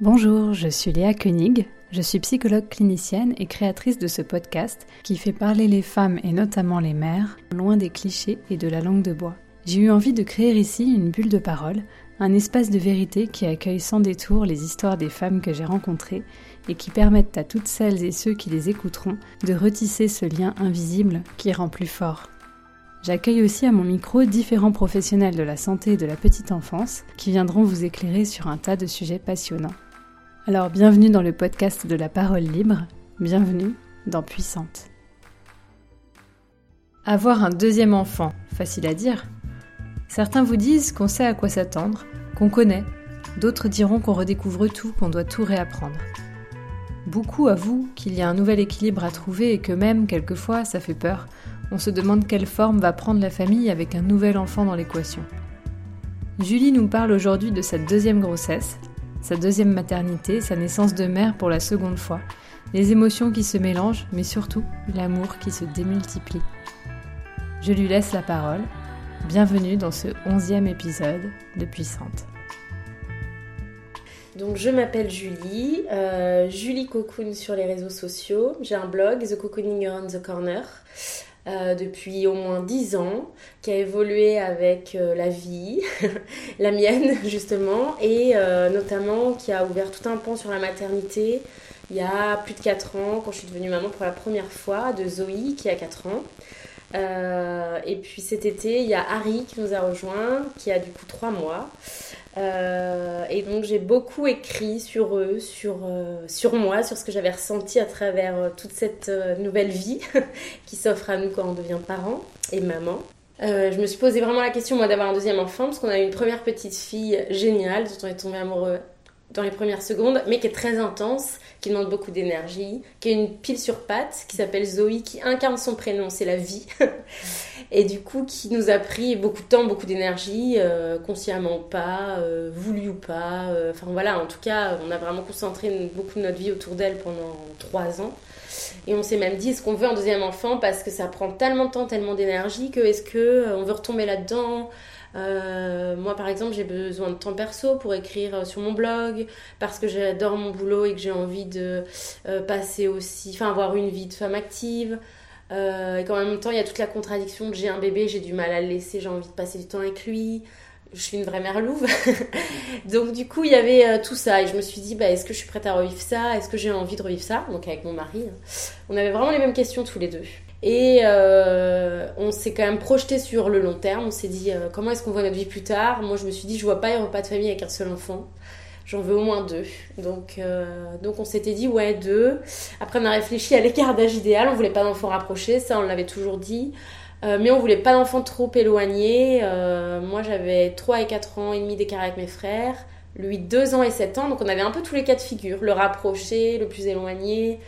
Bonjour, je suis Léa Koenig, je suis psychologue clinicienne et créatrice de ce podcast qui fait parler les femmes et notamment les mères loin des clichés et de la langue de bois. J'ai eu envie de créer ici une bulle de parole, un espace de vérité qui accueille sans détour les histoires des femmes que j'ai rencontrées et qui permettent à toutes celles et ceux qui les écouteront de retisser ce lien invisible qui rend plus fort. J'accueille aussi à mon micro différents professionnels de la santé et de la petite enfance qui viendront vous éclairer sur un tas de sujets passionnants. Alors bienvenue dans le podcast de la parole libre, bienvenue dans Puissante. Avoir un deuxième enfant, facile à dire. Certains vous disent qu'on sait à quoi s'attendre, qu'on connaît, d'autres diront qu'on redécouvre tout, qu'on doit tout réapprendre. Beaucoup avouent qu'il y a un nouvel équilibre à trouver et que même, quelquefois, ça fait peur, on se demande quelle forme va prendre la famille avec un nouvel enfant dans l'équation. Julie nous parle aujourd'hui de sa deuxième grossesse, sa deuxième maternité, sa naissance de mère pour la seconde fois, les émotions qui se mélangent, mais surtout l'amour qui se démultiplie. Je lui laisse la parole. Bienvenue dans ce onzième épisode de Puissante. Donc je m'appelle Julie, euh, Julie Cocoon sur les réseaux sociaux. J'ai un blog, The Cocooning Around the Corner. Euh, depuis au moins 10 ans, qui a évolué avec euh, la vie, la mienne justement, et euh, notamment qui a ouvert tout un pan sur la maternité il y a plus de 4 ans, quand je suis devenue maman pour la première fois, de Zoé qui a 4 ans. et puis cet été, il y a Harry qui nous a rejoint, qui a du coup 3 mois. Euh, et donc j'ai beaucoup écrit sur eux, sur, euh, sur moi, sur ce que j'avais ressenti à travers euh, toute cette nouvelle vie qui s'offre à nous quand on devient parent et maman. je me suis posé vraiment la question moi d'avoir un deuxième enfant parce qu'on a eu une première petite fille géniale dont on est tombé amoureux dans les premières secondes, mais qui est très intense, qui demande beaucoup d'énergie, qui est une pile sur pattes, qui s'appelle Zoé, qui incarne son prénom, c'est la vie. et du coup, qui nous a pris beaucoup de temps, beaucoup d'énergie, euh, consciemment ou pas, euh, voulu ou pas. Euh, enfin voilà, en tout cas, on a vraiment concentré beaucoup de notre vie autour d'elle pendant trois ans. Et on s'est même dit, est-ce qu'on veut un deuxième enfant parce que ça prend tellement de temps, tellement d'énergie que est-ce que on veut retomber là-dedans? Euh, moi, par exemple, j'ai besoin de temps perso pour écrire euh, sur mon blog, parce que j'adore mon boulot et que j'ai envie de euh, passer aussi, enfin, avoir une vie de femme active. et qu'en même temps, il y a toute la contradiction de j'ai un bébé, j'ai du mal à le laisser, j'ai envie de passer du temps avec lui. Je suis une vraie mère louve. Donc, du coup, il y avait tout ça. Et je me suis dit, bah, est-ce que je suis prête à revivre ça? Est-ce que j'ai envie de revivre ça? Donc, avec mon mari. Hein. On avait vraiment les mêmes questions tous les deux. Et euh, on s'est quand même projeté sur le long terme. On s'est dit euh, comment est-ce qu'on voit notre vie plus tard? Moi, je me suis dit je vois pas un repas de famille avec un seul enfant. J'en veux au moins deux. Donc, euh, donc on s'était dit ouais deux. Après, on a réfléchi à l'écart d'âge idéal. On voulait pas d'enfants rapprochés, ça on l'avait toujours dit. mais on voulait pas d'enfants trop éloignés. moi, j'avais 3 et 4 ans et demi d'écart avec mes frères lui 2 ans et 7 ans, donc on avait un peu tous les cas de figure, le rapproché, le plus éloigné,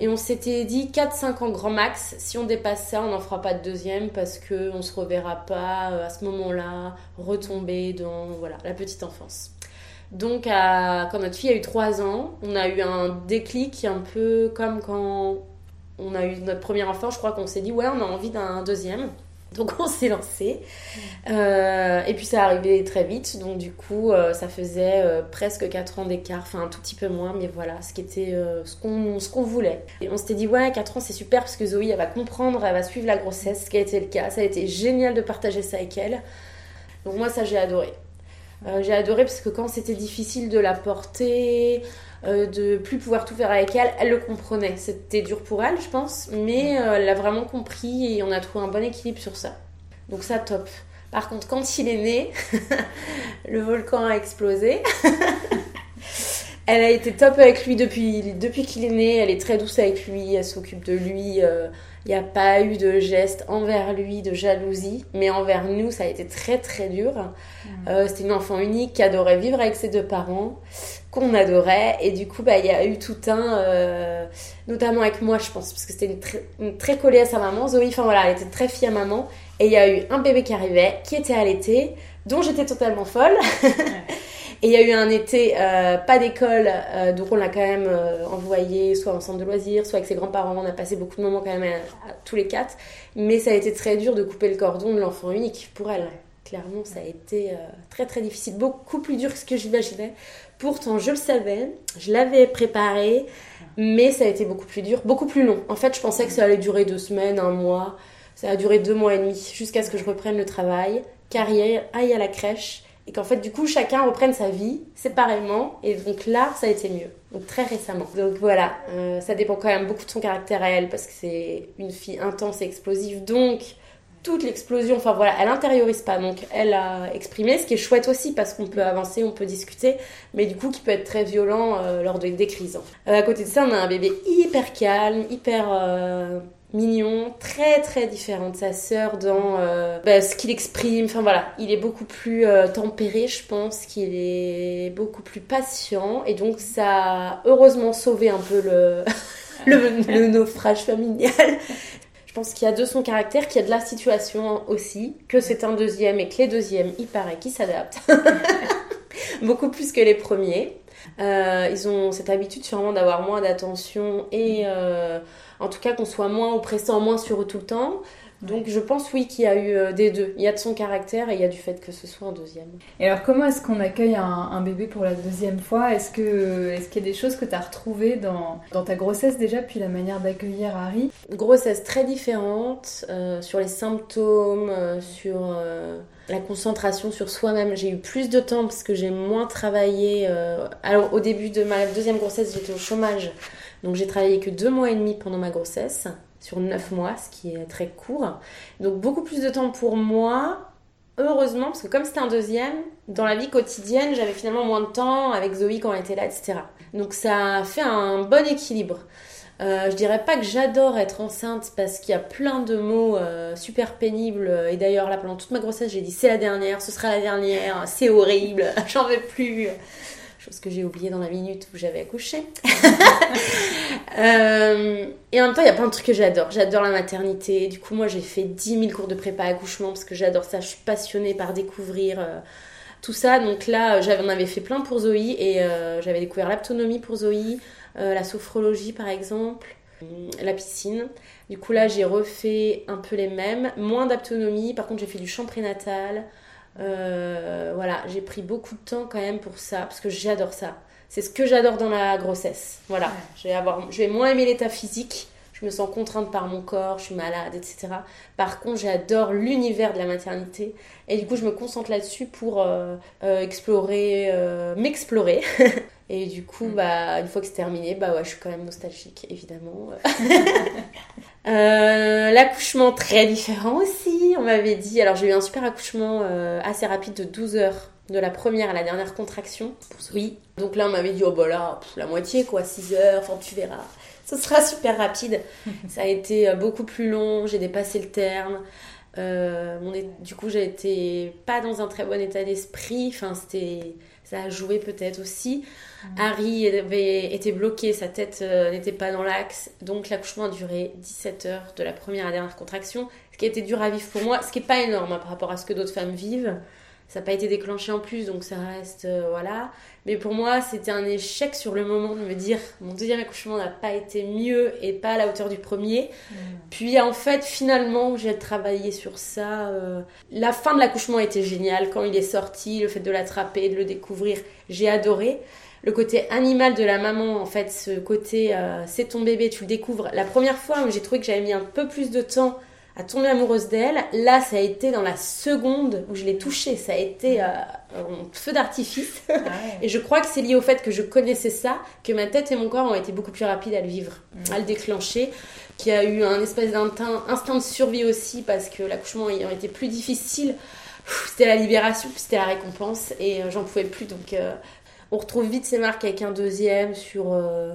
et on s'était dit 4-5 ans grand max, si on dépasse ça, on n'en fera pas de deuxième parce qu'on ne se reverra pas euh, à ce moment-là retomber dans voilà, la petite enfance. Donc quand notre fille a eu 3 ans, on a eu un déclic un peu comme quand on a eu notre premier enfant, je crois qu'on s'est dit ouais on a envie d'un deuxième. Donc on s'est lancé. Euh, et puis ça arrivait très vite. Donc du coup, euh, ça faisait euh, presque 4 ans d'écart. Enfin un tout petit peu moins. Mais voilà, ce qui était ce qu'on voulait. Et on s'était dit, ouais, 4 ans c'est super parce que Zoé, elle va comprendre, elle va suivre la grossesse. Ce qui a été le cas. Ça a été génial de partager ça avec elle. Donc moi, ça j'ai adoré. j'ai adoré parce que quand c'était difficile de la porter, euh, de plus pouvoir tout faire avec elle. Elle le comprenait. C'était dur pour elle, je pense, mais euh, elle l'a vraiment compris et on a trouvé un bon équilibre sur ça. Donc ça, top. Par contre, quand il est né, le volcan a explosé. elle a été top avec lui depuis, depuis qu'il est né. Elle est très douce avec lui. Elle s'occupe de lui. Il euh, n'y a pas eu de geste envers lui, de jalousie. Mais envers nous, ça a été très très dur. Mm. C'était une enfant unique qui adorait vivre avec ses deux parents qu'on adorait. Et du coup, bah, il y a eu tout un, euh, notamment avec moi, je pense, parce que c'était une, très collée à sa maman. Zoé, enfin voilà, elle était très fille à maman. Et il y a eu un bébé qui arrivait, qui était à l'été, dont j'étais totalement folle. et il y a eu un été, euh, pas d'école, euh, donc on l'a quand même envoyé soit en centre de loisirs, soit avec ses grands-parents. On a passé beaucoup de moments quand même à, tous les quatre. Mais ça a été très dur de couper le cordon de l'enfant unique pour elle clairement, ça a été très très difficile, beaucoup plus dur que ce que j'imaginais Pourtant, je le savais, je l'avais préparé, mais ça a été beaucoup plus dur, beaucoup plus long. En fait, je pensais que ça allait durer deux semaines, un mois. Ça a duré deux mois et demi jusqu'à ce que je reprenne le travail, carrière, aille à la crèche et qu'en fait du coup chacun reprenne sa vie séparément. Et donc là ça a été mieux. Donc très récemment. Donc voilà. Euh, ça dépend quand même beaucoup de son caractère à elle parce que c'est une fille intense et explosive. Donc toute l'explosion enfin voilà elle intériorise pas. Donc elle a exprimé ce qui est chouette aussi parce qu'on peut avancer on peut discuter mais du coup qui peut être très violent euh, lors de, des crises euh, à côté de ça on a un bébé hyper calme hyper mignon, très très différent de sa sœur dans euh, bah, ce qu'il exprime. Enfin voilà, il est beaucoup plus euh, tempéré, je pense qu'il est beaucoup plus patient et donc ça a heureusement sauvé un peu le, le, naufrage familial. Je pense qu'il y a de son caractère, qu'il y a de la situation aussi, que c'est un deuxième et que les deuxièmes, il paraît qu'ils s'adaptent. beaucoup plus que les premiers. Euh, ils ont cette habitude sûrement d'avoir moins d'attention et en tout cas qu'on soit moins oppressant, moins sur eux tout le temps. Donc je pense oui qu'il y a eu euh, des deux. Il y a de son caractère et il y a du fait que ce soit un deuxième. Et alors comment est-ce qu'on accueille un, bébé pour la deuxième fois? Est-ce que est-ce qu'il y a des choses que tu as retrouvées dans, dans ta grossesse déjà, puis la manière d'accueillir Harry? Grossesse très différente euh, sur les symptômes, euh, sur la concentration sur soi-même. J'ai eu plus de temps parce que j'ai moins travaillé. Alors au début de ma deuxième grossesse j'étais au chômage. Donc j'ai travaillé que deux mois et demi pendant ma grossesse, sur neuf mois, ce qui est très court. Donc beaucoup plus de temps pour moi, heureusement, parce que comme c'était un deuxième, dans la vie quotidienne, j'avais finalement moins de temps avec Zoé quand elle était là, etc. Donc ça fait un bon équilibre. Euh, je dirais pas que j'adore être enceinte parce qu'il y a plein de mots euh, super pénibles. Et d'ailleurs, là, pendant toute ma grossesse, j'ai dit c'est la dernière, ce sera la dernière, c'est horrible, j'en veux plus ce que j'ai oublié dans la minute où j'avais accouché. Euh, et en même temps, il y a plein de trucs que j'adore. J'adore la maternité. Du coup, moi, j'ai fait 10 000 cours de prépa accouchement parce que j'adore ça. Je suis passionnée par découvrir euh, tout ça. Donc là, j'en avais fait plein pour Zoé et euh, j'avais découvert l'aptonomie pour Zoé, la sophrologie par exemple, la piscine. Du coup, là, j'ai refait un peu les mêmes. Moins d'aptonomie. Par contre, j'ai fait du chant prénatal. Euh, voilà, j'ai pris beaucoup de temps quand même pour ça, parce que j'adore ça. C'est ce que j'adore dans la grossesse. Voilà, je, vais avoir, je vais moins aimer l'état physique, je me sens contrainte par mon corps, je suis malade, etc. Par contre, j'adore l'univers de la maternité, et du coup, je me concentre là-dessus pour euh, euh, explorer, m'explorer. et du coup, mm. bah, une fois que c'est terminé, bah ouais, je suis quand même nostalgique, évidemment. Euh, l'accouchement très différent aussi, on m'avait dit. Alors j'ai eu un super accouchement euh, assez rapide de 12 heures de la première à la dernière contraction Oui. Donc là on m'avait dit oh bah là la moitié quoi, 6 heures, enfin tu verras. Ce sera super rapide. Ça a été euh, beaucoup plus long, j'ai dépassé le terme. Mon, du coup j'ai été pas dans un très bon état d'esprit. Enfin c'était ça a joué peut-être aussi. Harry avait été bloqué, sa tête euh, n'était pas dans l'axe, donc l'accouchement a duré 17 heures de la première à la dernière contraction, ce qui a été dur à vivre pour moi, ce qui n'est pas énorme hein, par rapport à ce que d'autres femmes vivent. Ça n'a pas été déclenché en plus, donc ça reste. Euh, voilà. Mais pour moi, c'était un échec sur le moment de me dire mon deuxième accouchement n'a pas été mieux et pas à la hauteur du premier. Mm. Puis en fait, finalement, j'ai travaillé sur ça. Euh, la fin de l'accouchement était géniale. Quand il est sorti, le fait de l'attraper, de le découvrir, j'ai adoré le côté animal de la maman, en fait, ce côté euh, c'est ton bébé, tu le découvres. La première fois où j'ai trouvé que j'avais mis un peu plus de temps à tomber amoureuse d'elle, là ça a été dans la seconde où je l'ai touchée, ça a été euh, un feu d'artifice. Ah et je crois que c'est lié au fait que je connaissais ça, que ma tête et mon corps ont été beaucoup plus rapides à le vivre, à le déclencher, qu'il y a eu un espèce d'instinct de survie aussi parce que l'accouchement ayant été plus difficile. C'était la libération, c'était la récompense et euh, j'en pouvais plus. Donc on retrouve vite ses marques avec un deuxième sur euh,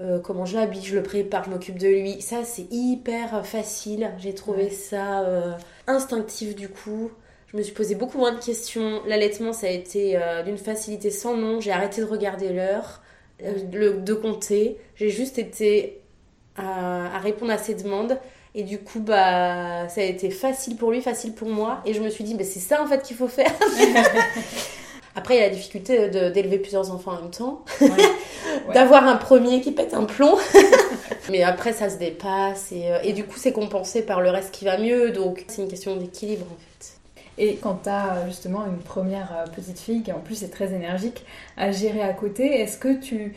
euh, comment je l'habille, je le prépare, je m'occupe de lui. Ça, c'est hyper facile. J'ai trouvé ça euh, instinctif du coup. Je me suis posé beaucoup moins de questions. L'allaitement, ça a été d'une facilité sans nom. J'ai arrêté de regarder l'heure, de compter. J'ai juste été à, répondre à ses demandes. Et du coup, bah, ça a été facile pour lui, facile pour moi. Et je me suis dit, bah, c'est ça en fait qu'il faut faire. Après, il y a la difficulté d'élever plusieurs enfants en même temps, d'avoir un premier qui pète un plomb. Mais après, ça se dépasse et, euh, et du coup, c'est compensé par le reste qui va mieux. Donc, c'est une question d'équilibre en fait. Et quand tu as justement une première petite fille qui en plus est très énergique à gérer à côté, est-ce que tu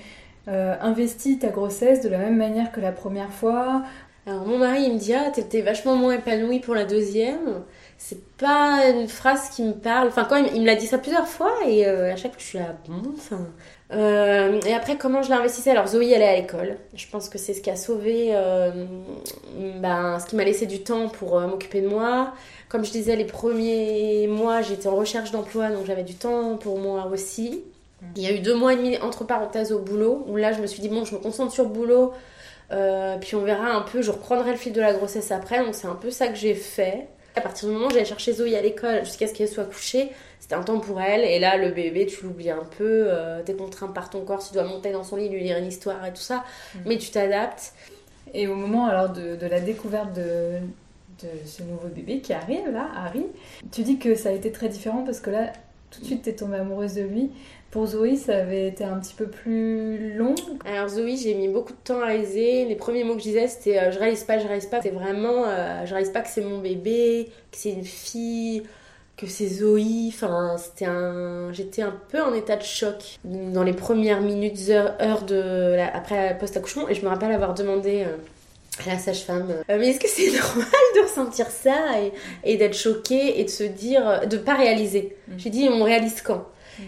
investis ta grossesse de la même manière que la première fois Alors mon mari il me dit ah t'étais vachement moins épanouie pour la deuxième c'est pas une phrase qui me parle. Enfin, quand il, me l'a dit ça plusieurs fois et à chaque fois je suis là, bon, enfin, euh, et après, comment je l'investissais? Alors, Zoé, elle est à l'école. Je pense que c'est ce qui a sauvé, euh, ben, ce qui m'a laissé du temps pour euh, m'occuper de moi. Comme je disais, les premiers mois, j'étais en recherche d'emploi, donc j'avais du temps pour moi aussi. Il y a eu deux mois et demi, entre parenthèses, au boulot, où là, je me suis dit, bon, je me concentre sur le boulot, puis on verra un peu, je reprendrai le fil de la grossesse après. Donc, c'est un peu ça que j'ai fait. À partir du moment où j'allais chercher Zoé à l'école jusqu'à ce qu'elle soit couchée, c'était un temps pour elle. Et là, le bébé, tu l'oublies un peu. Euh, t'es contraint par ton corps, tu dois monter dans son lit, lui lire une histoire et tout ça. Mm. Mais tu t'adaptes. Et au moment alors de, la découverte de, de, ce nouveau bébé qui arrive là, Harry, tu dis que ça a été très différent parce que là, tout de suite, t'es tombée amoureuse de lui. Pour Zoé, ça avait été un petit peu plus long. Alors Zoé, j'ai mis beaucoup de temps à réaliser. Les premiers mots que je disais, c'était euh, je réalise pas, je réalise pas. C'est vraiment, euh, je réalise pas que c'est mon bébé, que c'est une fille, que c'est Zoé. Enfin, c'était un, j'étais un peu en état de choc dans les premières minutes, heures, de après post accouchement. Et je me rappelle avoir demandé. Euh, à la sage-femme. mais est-ce que c'est normal de ressentir ça et, d'être choquée et de se dire, de pas réaliser mm. J'ai dit, on réalise quand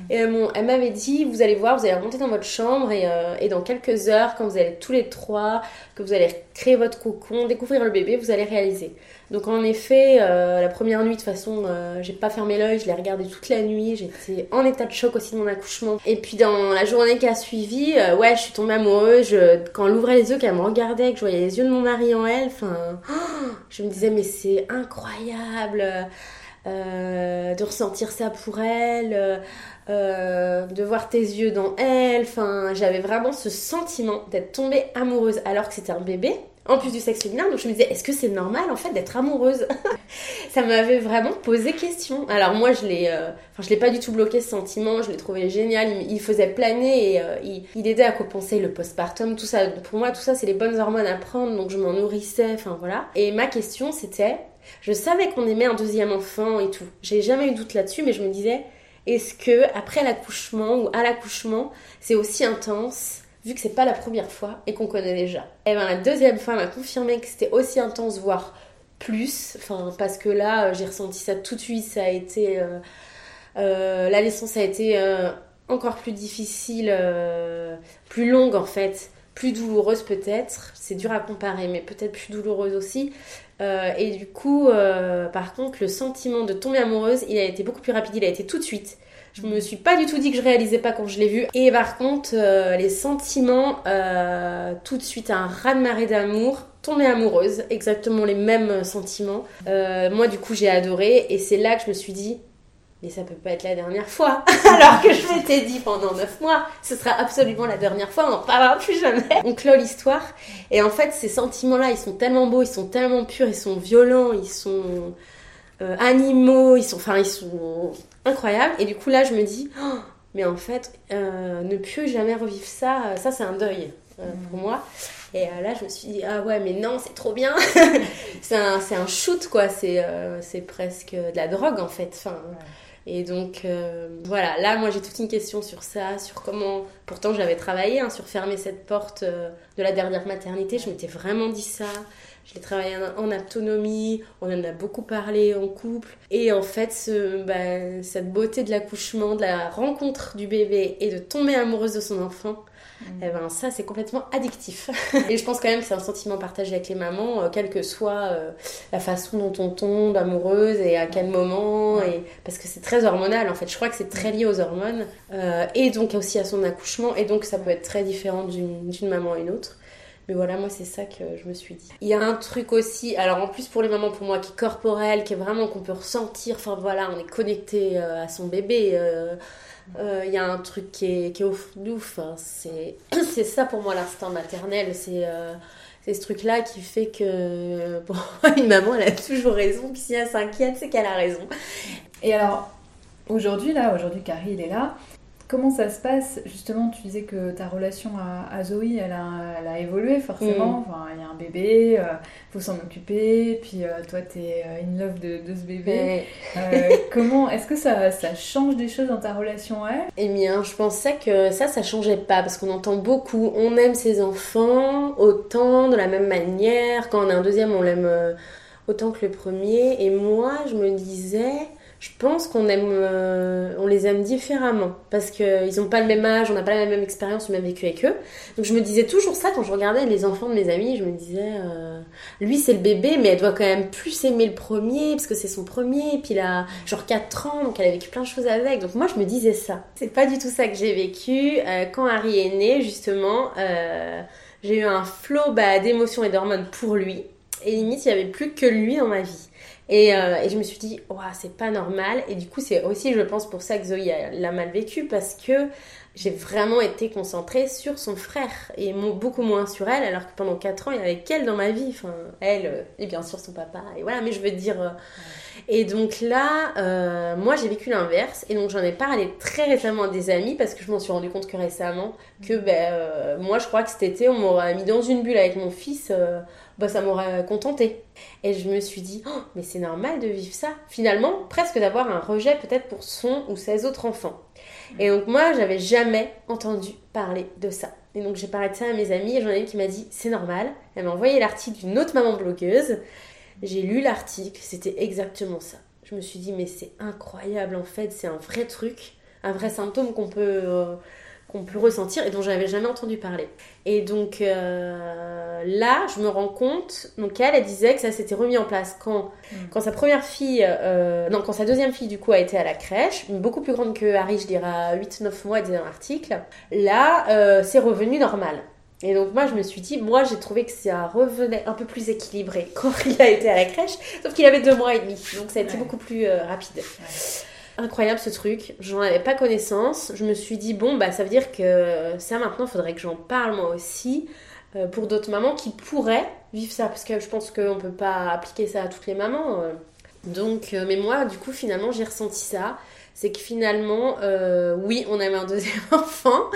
et elle m'avait dit, vous allez voir, vous allez remonter dans votre chambre et, euh, et, dans quelques heures, quand vous allez tous les trois, que vous allez créer votre cocon, découvrir le bébé, vous allez réaliser. Donc en effet, euh, la première nuit, de toute façon, euh, j'ai pas fermé l'œil, je l'ai regardé toute la nuit, j'étais en état de choc aussi de mon accouchement. Et puis dans la journée qui a suivi, ouais, je suis tombée amoureuse. quand elle ouvrait les yeux, qu'elle me regardait, que je voyais les yeux de mon mari en elle, enfin, je me disais mais c'est incroyable. de ressentir ça pour elle, euh, de voir tes yeux dans elle. Enfin, j'avais vraiment ce sentiment d'être tombée amoureuse alors que c'était un bébé. En plus du sexe féminin, donc je me disais, est-ce que c'est normal en fait d'être amoureuse Ça m'avait vraiment posé question. Alors moi, je l'ai, euh, je l'ai pas du tout bloqué ce sentiment. Je l'ai trouvé génial. Il, faisait planer et euh, il, il, aidait à compenser le postpartum. Tout ça, pour moi, tout ça, c'est les bonnes hormones à prendre. Donc je m'en nourrissais. Enfin voilà. Et ma question, c'était, je savais qu'on aimait un deuxième enfant et tout. J'ai jamais eu doute là-dessus, mais je me disais, est-ce que après l'accouchement ou à l'accouchement, c'est aussi intense vu que c'est pas la première fois et qu'on connaît déjà. Et eh ben la deuxième fois m'a confirmé que c'était aussi intense, voire plus. Parce que là, j'ai ressenti ça tout de suite. Ça a été. Euh, euh, la naissance a été euh, encore plus difficile, plus longue en fait, plus douloureuse peut-être. C'est dur à comparer, mais peut-être plus douloureuse aussi. Euh, et du coup, euh, par contre, le sentiment de tomber amoureuse, il a été beaucoup plus rapide, il a été tout de suite. Je me suis pas du tout dit que je réalisais pas quand je l'ai vu. Et par contre, euh, les sentiments, tout de suite, un raz-de-marée d'amour, tomber amoureuse, exactement les mêmes sentiments. moi, du coup, j'ai adoré, et c'est là que je me suis dit, mais ça peut pas être la dernière fois. Alors que je m'étais dit pendant 9 mois, ce sera absolument la dernière fois, on n'en parlera plus jamais. On clôt l'histoire. Et en fait, ces sentiments-là, ils sont tellement beaux, ils sont tellement purs, ils sont violents, ils sont euh, animaux, ils sont, enfin, ils sont incroyables. Et du coup, là, je me dis, oh, mais en fait, euh, ne plus jamais revivre ça, ça, c'est un deuil euh, pour moi. Et là, je me suis dit, ah ouais, mais non, c'est trop bien. c'est un, un, shoot, quoi. C'est c'est presque de la drogue, en fait. Enfin, et donc euh, voilà, là moi j'ai toute une question sur ça, sur comment. Pourtant j'avais travaillé hein, sur fermer cette porte euh, de la dernière maternité, je m'étais vraiment dit ça. Je l'ai travaillé en, autonomie, on en a beaucoup parlé en couple. Et en fait, ce, bah, cette beauté de l'accouchement, de la rencontre du bébé et de tomber amoureuse de son enfant, Mm. Eh ben, ça, c'est complètement addictif. et je pense quand même que c'est un sentiment partagé avec les mamans, euh, quelle que soit euh, la façon dont on tombe amoureuse et à quel moment. Et... Parce que c'est très hormonal, en fait. Je crois que c'est très lié aux hormones. Euh, et donc aussi à son accouchement. Et donc, ça peut être très différent d'une maman à une autre. Mais voilà, moi, c'est ça que je me suis dit. Il y a un truc aussi, alors en plus pour les mamans, pour moi, qui est corporel, qui est vraiment qu'on peut ressentir. Enfin voilà, on est connecté à son bébé. Il euh, y a un truc qui est, de nous. c'est ça pour moi l'instinct maternel. Euh, c'est ce truc-là qui fait que bon, une maman, elle a toujours raison. Puis si elle s'inquiète, c'est qu'elle a raison. Et alors, aujourd'hui, là, aujourd'hui, Carrie, il est là. Comment ça se passe Justement, tu disais que ta relation à, Zoé, elle a, évolué forcément. Mm. Enfin, il y a un bébé, il euh, faut s'en occuper, puis euh, toi, tu es euh, in love de, ce bébé. comment Est-ce que ça, ça, change des choses dans ta relation à elle? Eh bien, je pensais que ça, ça changeait pas, parce qu'on entend beaucoup, on aime ses enfants autant, de la même manière. Quand on a un deuxième, on l'aime autant que le premier. Et moi, je me disais je pense qu'on aime, euh, on les aime différemment parce qu'ils n'ont pas le même âge, on n'a pas la même expérience, le même vécu avec eux. Donc je me disais toujours ça quand je regardais les enfants de mes amis. Je me disais, euh, lui c'est le bébé, mais elle doit quand même plus aimer le premier parce que c'est son premier. Et puis il a genre 4 ans, donc elle a vécu plein de choses avec. Donc moi je me disais ça. C'est pas du tout ça que j'ai vécu. Euh, quand Harry est né, justement, j'ai eu un flot bah, d'émotions et d'hormones pour lui. Et limite, il n'y avait plus que lui dans ma vie. Euh, et, je me suis dit, c'est pas normal. Et du coup, c'est aussi, je pense, pour ça que Zoé l'a mal vécu, parce que j'ai vraiment été concentrée sur son frère et beaucoup moins sur elle, alors que pendant 4 ans, il y avait qu'elle dans ma vie. Enfin, elle euh, et bien sûr son papa. Et voilà, mais je veux dire. Euh, et donc là, moi j'ai vécu l'inverse. Et donc j'en ai parlé très récemment à des amis parce que je m'en suis rendu compte que récemment, que ben, moi je crois que cet été, on m'aurait mis dans une bulle avec mon fils bah, ça m'aurait contenté. Et je me suis dit, oh, mais c'est normal de vivre ça. Finalement, presque d'avoir un rejet peut-être pour son ou ses autres enfants. Et donc moi, j'avais jamais entendu parler de ça. Et donc j'ai parlé de ça à mes amis et j'en ai une qui m'a dit, c'est normal. Elle m'a envoyé l'article d'une autre maman blogueuse. J'ai lu l'article, c'était exactement ça. Je me suis dit, mais c'est incroyable en fait, c'est un vrai truc, un vrai symptôme qu'on peut... Euh, qu'on peut ressentir et dont j'avais jamais entendu parler. Et donc euh, là, je me rends compte, donc elle, elle disait que ça s'était remis en place quand, mm. quand sa première fille, euh, non, quand sa deuxième fille du coup a été à la crèche, beaucoup plus grande que Harry, je dirais 8-9 mois, disait dans l'article. Là, euh, c'est revenu normal. Et donc moi je me suis dit, moi j'ai trouvé que ça revenait un peu plus équilibré quand il a été à la crèche, sauf qu'il avait deux mois et demi, donc ça a été beaucoup plus rapide incroyable ce truc. J'en avais pas connaissance. Je me suis dit, bon, bah ça veut dire que ça maintenant, faudrait que j'en parle moi aussi euh, pour d'autres mamans qui pourraient vivre ça. Parce que je pense qu'on peut pas appliquer ça à toutes les mamans. Euh. Donc, euh, mais moi, du coup, finalement, j'ai ressenti ça. C'est que finalement, oui, on avait un deuxième enfant.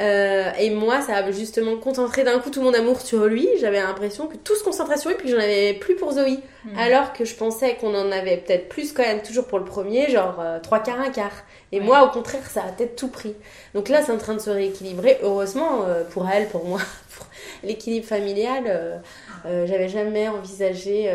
Euh, et moi, ça a justement concentré d'un coup tout mon amour sur lui. J'avais l'impression que tout se concentrait sur lui, puis j'en avais plus pour Zoé. Hmm. Alors que je pensais qu'on en avait peut-être plus quand même, toujours pour le premier, genre euh, trois quarts, un quart. Et moi, au contraire, ça a peut-être tout pris. Donc là, c'est en train de se rééquilibrer. Heureusement, euh, pour elle, pour moi, pour l'équilibre familial, j'avais jamais envisagé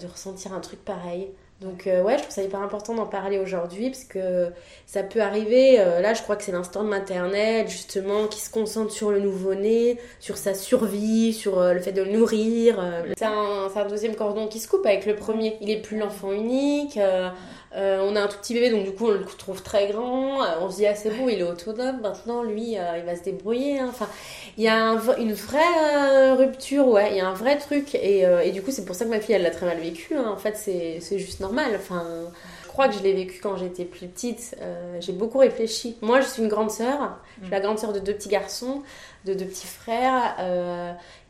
de ressentir un truc pareil. Donc euh, ouais, je trouve ça hyper important d'en parler aujourd'hui parce que ça peut arriver, euh, là je crois que c'est l'instant de maternelle justement qui se concentre sur le nouveau-né, sur sa survie, sur euh, le fait de le nourrir. c'est un, un, deuxième cordon qui se coupe avec le premier. Il est plus l'enfant unique, euh, on a un tout petit bébé, donc du coup on le trouve très grand. Euh, on se dit ah c'est bon, il est autonome. Maintenant lui, euh, il va se débrouiller. Hein. Enfin, il y a une vraie rupture, ouais. Il y a un vrai truc. Et, du coup c'est pour ça que ma fille elle l'a très mal vécu. Hein. En fait c'est juste normal. Enfin, crois que je l'ai vécu quand j'étais plus petite. j'ai beaucoup réfléchi. Moi je suis une grande sœur. Je suis la grande sœur de deux petits garçons, de deux petits frères.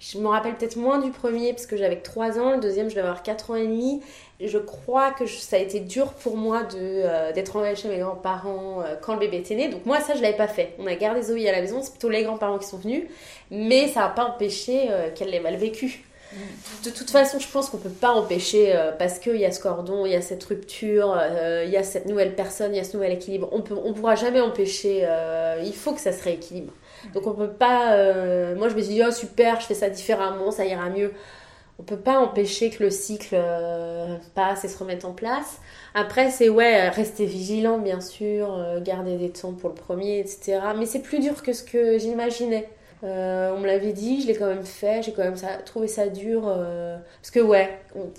je me rappelle peut-être moins du premier parce que j'avais 3 ans. Le deuxième je vais avoir 4 ans et demi je crois que ça a été dur pour moi de euh, d'être envoyée chez mes grands-parents euh, quand le bébé était né. Donc moi ça je l'avais pas fait. On a gardé Zoé à la maison, c'est plutôt les grands-parents qui sont venus, mais ça n'a pas empêché euh, qu'elle l'ait mal vécu. De toute façon, je pense qu'on peut pas empêcher parce qu'il y a ce cordon, il y a cette rupture, il y a cette nouvelle personne, il y a ce nouvel équilibre. On peut, on pourra jamais empêcher. il faut que ça se rééquilibre. Donc on peut pas. moi je me suis dit oh super, je fais ça différemment, ça ira mieux on peut pas empêcher que le cycle euh, passe et se remette en place. Après, c'est ouais, rester vigilant, bien sûr, euh, garder des temps pour le premier, etc. Mais c'est plus dur que ce que j'imaginais. Euh, on me l'avait dit, je l'ai quand même fait, j'ai quand même trouvé ça dur. parce que ouais,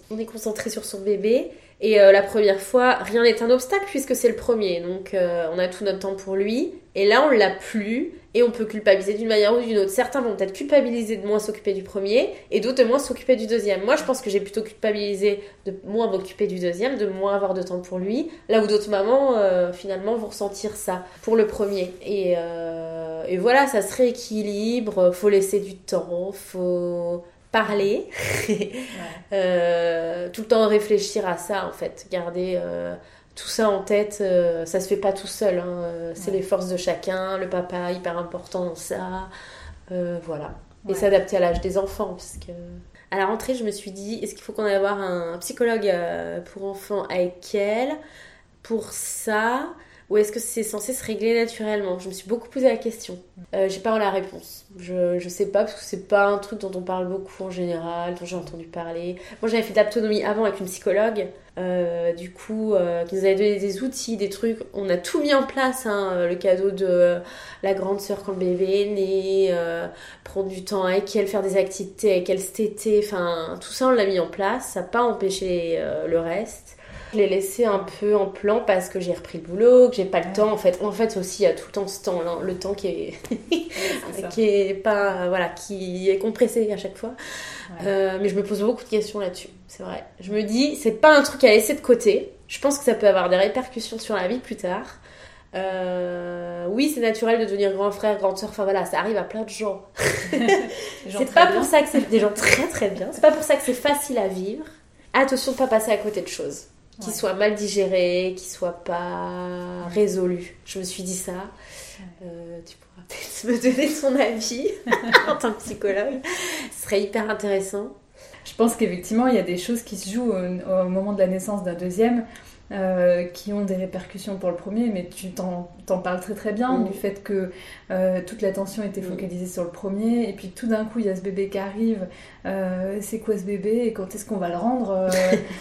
on, est concentré sur son bébé. Et la première fois, rien n'est un obstacle puisque c'est le premier. Donc on a tout notre temps pour lui. Et là, on l'a plus et on peut culpabiliser d'une manière ou d'une autre. Certains vont peut-être culpabiliser de moins s'occuper du premier et d'autres de moins s'occuper du deuxième. Moi, je pense que j'ai plutôt culpabilisé de moins m'occuper du deuxième, de moins avoir de temps pour lui, là où d'autres mamans, euh, finalement, vont ressentir ça pour le premier. Et, euh, et voilà, ça se rééquilibre, faut laisser du temps, faut parler, euh, tout le temps réfléchir à ça, en fait, garder tout ça en tête, ça se fait pas tout seul. Hein. C'est les forces de chacun, le papa hyper important dans ça. voilà. Et s'adapter à l'âge des enfants. Parce que... À la rentrée, je me suis dit, est-ce qu'il faut qu'on aille voir un psychologue pour enfants avec elle? Pour ça ou est-ce que c'est censé se régler naturellement? Je me suis beaucoup posé la question. Euh, j'ai pas la réponse. Je, je sais pas, parce que c'est pas un truc dont on parle beaucoup en général, dont j'ai entendu parler. Moi j'avais fait de l'autonomie avant avec une psychologue, euh, du coup, euh, qui nous avait donné des outils, des trucs. On a tout mis en place, hein, le cadeau de la grande sœur quand le bébé est né, prendre du temps avec elle, faire des activités avec elle cet été, enfin tout ça on l'a mis en place, ça n'a pas empêché le reste. Je l'ai laissé un peu en plan parce que j'ai repris le boulot, que j'ai pas le temps. En fait, en fait aussi, il y a tout le temps ce temps, là, le temps qui est, qui est pas, voilà, qui est compressé à chaque fois. Euh, mais je me pose beaucoup de questions là-dessus, c'est vrai. Je me dis, c'est pas un truc à laisser de côté. Je pense que ça peut avoir des répercussions sur la vie plus tard. Euh, oui, c'est naturel de devenir grand frère, grande soeur. Enfin voilà, ça arrive à plein de gens. c'est pas pour ça que c'est des gens très très bien. C'est pas pour ça que c'est facile à vivre. Attention de pas passer à côté de choses qui soit mal digéré, qui soit pas résolu. Je me suis dit ça. Euh, tu pourras peut-être me donner ton avis en tant que psychologue. Ce serait hyper intéressant. Je pense qu'effectivement, il y a des choses qui se jouent au moment de la naissance d'un deuxième. Euh, qui ont des répercussions pour le premier, mais tu t'en parles très très bien mm. du fait que euh, toute l'attention était mm. focalisée sur le premier, et puis tout d'un coup il y a ce bébé qui arrive, euh, c'est quoi ce bébé, et quand est-ce qu'on va le rendre,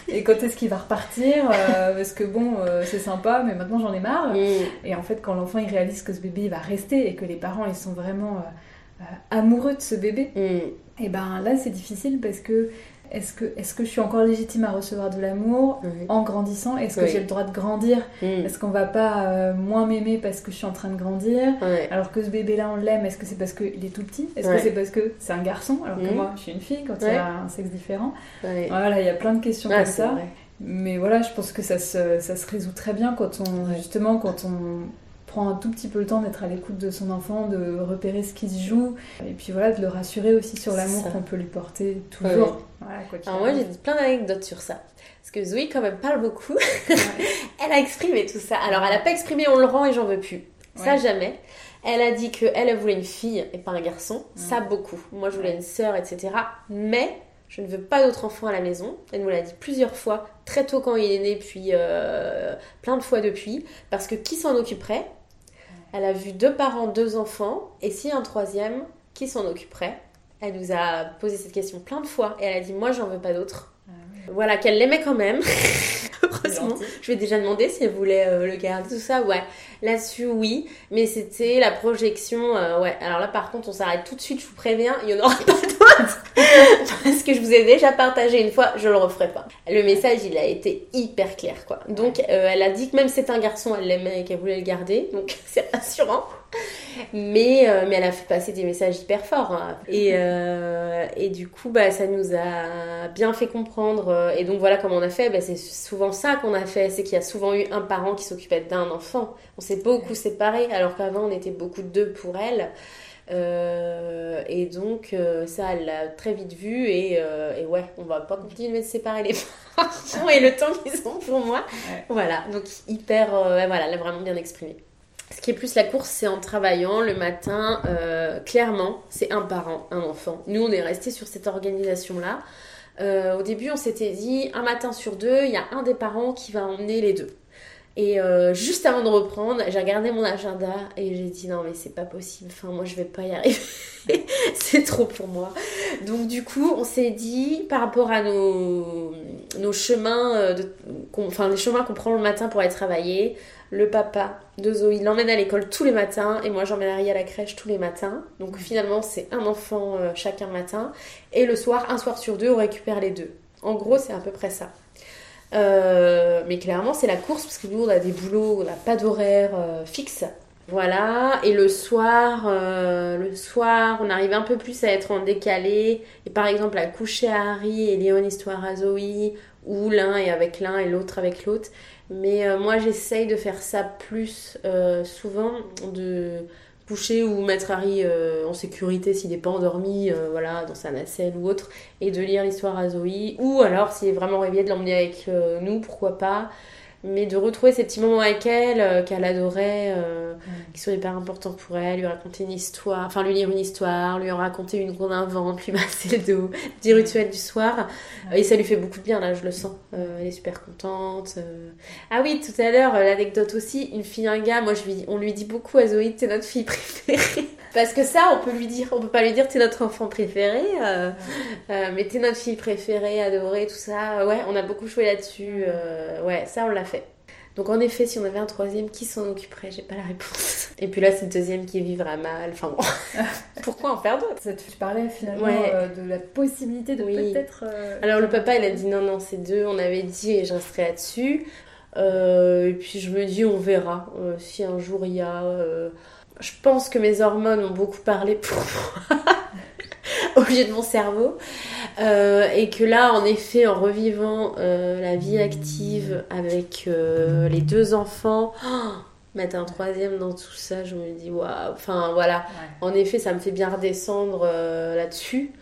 et quand est-ce qu'il va repartir, parce que bon, c'est sympa, mais maintenant j'en ai marre. Mm. Et en fait, quand l'enfant il réalise que ce bébé va rester, et que les parents ils sont vraiment amoureux de ce bébé, et ben là c'est difficile parce que est-ce que, est que je suis encore légitime à recevoir de l'amour en grandissant? Est-ce que j'ai le droit de grandir? Mm. Est-ce qu'on va pas euh, moins m'aimer parce que je suis en train de grandir? Alors que ce bébé-là, on l'aime, est-ce que c'est parce qu'il est tout petit? Est-ce que c'est parce que c'est un garçon alors que mm. moi, je suis une fille quand il y a un sexe différent? Voilà, il y a plein de questions comme ça. Mais voilà, je pense que ça se, ça se résout très bien quand on, justement, quand on prend un tout petit peu le temps d'être à l'écoute de son enfant, de repérer ce qui se joue, et puis voilà, de le rassurer aussi sur l'amour qu'on peut lui porter toujours. Alors moi j'ai plein d'anecdotes sur ça. Parce que Zoé quand même parle beaucoup. elle a exprimé tout ça. Alors elle a pas exprimé on le rend et j'en veux plus. Ça jamais. Elle a dit qu'elle elle voulait une fille et pas un garçon. Ça beaucoup. Moi je voulais une sœur, etc. Mais je ne veux pas d'autres enfants à la maison. Elle nous l'a dit plusieurs fois, très tôt quand il est né, puis euh, plein de fois depuis. Parce que qui s'en occuperait? Elle a vu deux parents, deux enfants, et si un troisième, qui s'en occuperait? Elle nous a posé cette question plein de fois, et elle a dit Moi, j'en veux pas d'autres. Ah voilà, qu'elle l'aimait quand même. Je lui ai déjà demandé si elle voulait euh, le garder, tout ça. Ouais, là-dessus, oui. Mais c'était la projection. Euh, ouais, alors là, par contre, on s'arrête tout de suite, je vous préviens, il n'y en aura pas d'autres. Parce que je vous ai déjà partagé une fois, je le referai pas. Le message, il a été hyper clair, quoi. Donc, euh, elle a dit que même c'est un garçon, elle l'aimait et qu'elle voulait le garder. Donc, c'est rassurant. Mais, euh, mais elle a fait passer des messages hyper forts. Hein. Et, euh, et du coup, bah, ça nous a bien fait comprendre. Et donc voilà comment on a fait. Bah, c'est souvent ça qu'on a fait. C'est qu'il y a souvent eu un parent qui s'occupait d'un enfant. On s'est beaucoup séparés, alors qu'avant on était beaucoup deux pour elle. Euh, et donc, ça, elle l'a très vite vu. Et, et, ouais, on va pas continuer de séparer les parents et le temps qu'ils ont pour moi. Voilà, donc hyper. voilà, elle a vraiment bien exprimé. Ce qui est plus la course, c'est en travaillant le matin. Euh, clairement, c'est un parent, un enfant. Nous, on est resté sur cette organisation-là. Euh, au début, on s'était dit, un matin sur deux, il y a un des parents qui va emmener les deux. Et euh, juste avant de reprendre, j'ai regardé mon agenda et j'ai dit non mais c'est pas possible, enfin moi je vais pas y arriver, c'est trop pour moi. Donc du coup on s'est dit par rapport à nos, nos chemins, de, enfin les chemins qu'on prend le matin pour aller travailler, le papa de Zoé l'emmène à l'école tous les matins et moi j'emmène Harry à la crèche tous les matins. Donc finalement c'est un enfant euh, chacun matin. Et le soir, un soir sur deux, on récupère les deux. En gros c'est à peu près ça. Euh, mais clairement c'est la course parce que nous on a des boulots, on n'a pas d'horaire euh, fixe. Voilà, et le soir, le soir, on arrive un peu plus à être en décalé. Et par exemple, à coucher à Harry et Léon histoire à Zoé, ou l'un est avec l'un et l'autre avec l'autre. Mais euh, moi, j'essaye de faire ça plus euh, souvent, de coucher ou mettre Harry euh, en sécurité s'il n'est pas endormi, voilà, dans sa nacelle ou autre, et de lire l'histoire à Zoé. Ou alors, s'il est vraiment réveillé, de l'emmener avec nous, pourquoi pas. Mais de retrouver ces petits moments avec elle euh, qu'elle adorait, euh, qui sont hyper importants pour elle, lui raconter une histoire, enfin lui lire une histoire, lui en raconter une qu'on invente, lui masser le dos, petit rituel du soir. Et ça lui fait beaucoup de bien, là, je le sens. Euh, elle est super contente. Ah oui, tout à l'heure, l'anecdote aussi, une fille, un gars, moi je lui, on lui dit beaucoup à Zoé, t'es notre fille préférée. Parce que ça, on peut lui dire, on peut pas lui dire t'es notre enfant préféré, mais t'es notre fille préférée, adorée, tout ça. Ouais, on a beaucoup joué là-dessus. ouais, ça on l'a fait. Donc en effet, si on avait un troisième, qui s'en occuperait? J'ai pas la réponse. Et puis là, c'est le deuxième qui vivra mal. Enfin bon, pourquoi en faire d'autres? Tu parlais finalement euh, de la possibilité de peut-être... Euh, Alors le papa, il a dit non, non, c'est deux. On avait dit et je resterai là-dessus. Euh, et puis je me dis, on verra si un jour il y a... Je pense que mes hormones ont beaucoup parlé pour moi. au lieu de mon cerveau. Euh, et que là, en effet, en revivant euh, la vie active avec euh, les deux enfants, mettre un troisième dans tout ça, je me dis waouh. Enfin voilà. En effet, ça me fait bien redescendre là-dessus.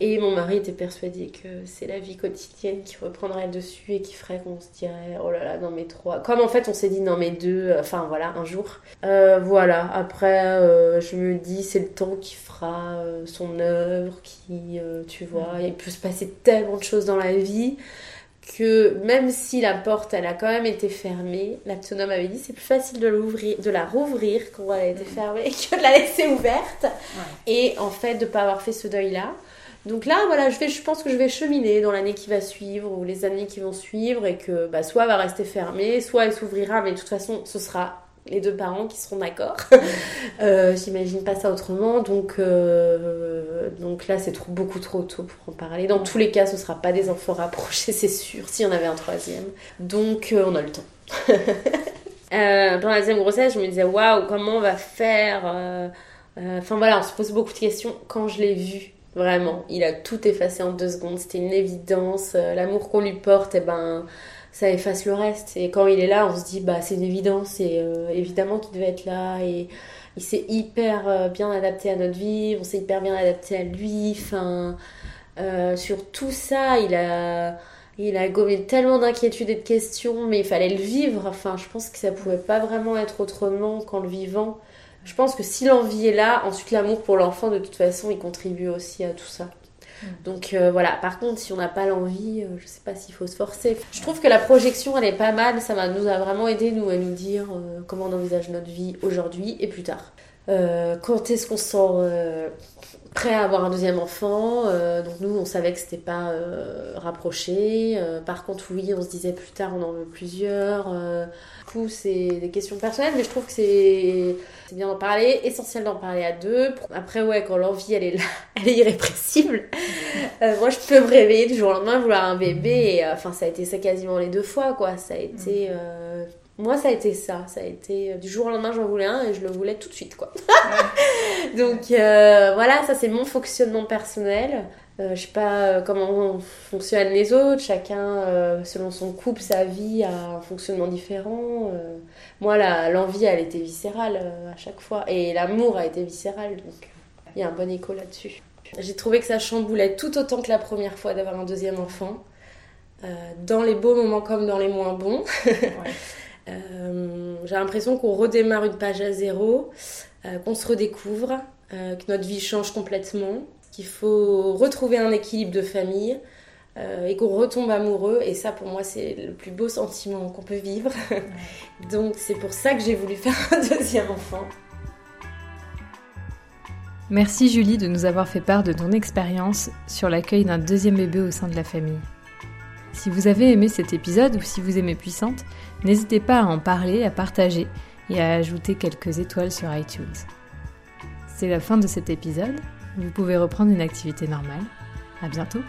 Et mon mari était persuadé que c'est la vie quotidienne qui reprendrait le dessus et qui ferait qu'on se dirait oh là là, non mais trois. Comme en fait on s'est dit non mais deux, euh, enfin voilà, un jour. Euh, voilà, après euh, je me dis c'est le temps qui fera son œuvre, qui, tu vois, il peut se passer tellement de choses dans la vie que même si la porte elle a quand même été fermée, l'autonome avait dit c'est plus facile de l'ouvrir, de la rouvrir quand elle a été fermée que de la laisser ouverte. Et en fait de pas avoir fait ce deuil là. Donc là, voilà, je, vais, je pense que je vais cheminer dans l'année qui va suivre ou les années qui vont suivre et que bah, soit elle va rester fermée, soit elle s'ouvrira, mais de toute façon, ce sera les deux parents qui seront d'accord. euh, J'imagine pas ça autrement. Donc, euh, donc là, c'est trop, beaucoup trop tôt pour en parler. Dans tous les cas, ce sera pas des enfants rapprochés, c'est sûr, s'il y en avait un troisième. Donc, euh, on a le temps. euh, pendant la deuxième grossesse, je me disais, waouh, comment on va faire Enfin voilà, on se pose beaucoup de questions. Quand je l'ai vu, Vraiment, il a tout effacé en deux secondes. C'était une évidence. Euh, l'amour qu'on lui porte, eh ben, ça efface le reste. Et quand il est là, on se dit, bah, c'est une évidence. Et euh, évidemment qu'il devait être là. Et il s'est hyper euh, bien adapté à notre vie. On s'est hyper bien adapté à lui. Enfin, sur tout ça, il a, il a gommé tellement d'inquiétudes et de questions. Mais il fallait le vivre. Enfin, je pense que ça pouvait pas vraiment être autrement qu'en le vivant. Je pense que si l'envie est là, ensuite l'amour pour l'enfant, de toute façon, il contribue aussi à tout ça. Mm. Donc euh, voilà, par contre, si on n'a pas l'envie, je euh, je sais pas s'il faut se forcer. Je trouve que la projection, elle est pas mal. Ça nous a vraiment aidé, nous, à nous dire euh, comment on envisage notre vie aujourd'hui et plus tard. quand est-ce qu'on se sent prêt à avoir un deuxième enfant Donc nous, on savait que c'était pas rapproché. par contre, oui, on se disait plus tard, on en veut plusieurs. du coup, c'est des questions personnelles, mais je trouve que c'est c'est bien d'en parler, essentiel d'en parler à deux. Après, ouais, quand l'envie, elle est là, elle est irrépressible. Euh, moi, je peux me réveiller du jour au lendemain, vouloir un bébé. Et, euh, enfin, ça a été ça quasiment les deux fois, quoi. Ça a été... Euh, moi, ça a été ça. Ça a été du jour au lendemain, j'en voulais un et je le voulais tout de suite, quoi. Donc voilà, ça c'est mon fonctionnement personnel. Euh, je sais pas comment fonctionnent les autres, chacun selon son couple, sa vie a un fonctionnement différent moi, l'envie, elle était viscérale euh, à chaque fois. Et l'amour a été viscéral. Donc, il y a un bon écho là-dessus. J'ai trouvé que ça chamboulait tout autant que la première fois d'avoir un deuxième enfant. Euh, dans les beaux moments comme dans les moins bons. Euh, j'ai l'impression qu'on redémarre une page à zéro, qu'on se redécouvre, que notre vie change complètement, qu'il faut retrouver un équilibre de famille, euh, et qu'on retombe amoureux. Et ça, pour moi, c'est le plus beau sentiment qu'on peut vivre. Donc, c'est pour ça que j'ai voulu faire un deuxième enfant. Merci Julie de nous avoir fait part de ton expérience sur l'accueil d'un deuxième bébé au sein de la famille. Si vous avez aimé cet épisode ou si vous aimez Puissante, n'hésitez pas à en parler, à partager et à ajouter quelques étoiles sur iTunes. C'est la fin de cet épisode. Vous pouvez reprendre une activité normale. À bientôt!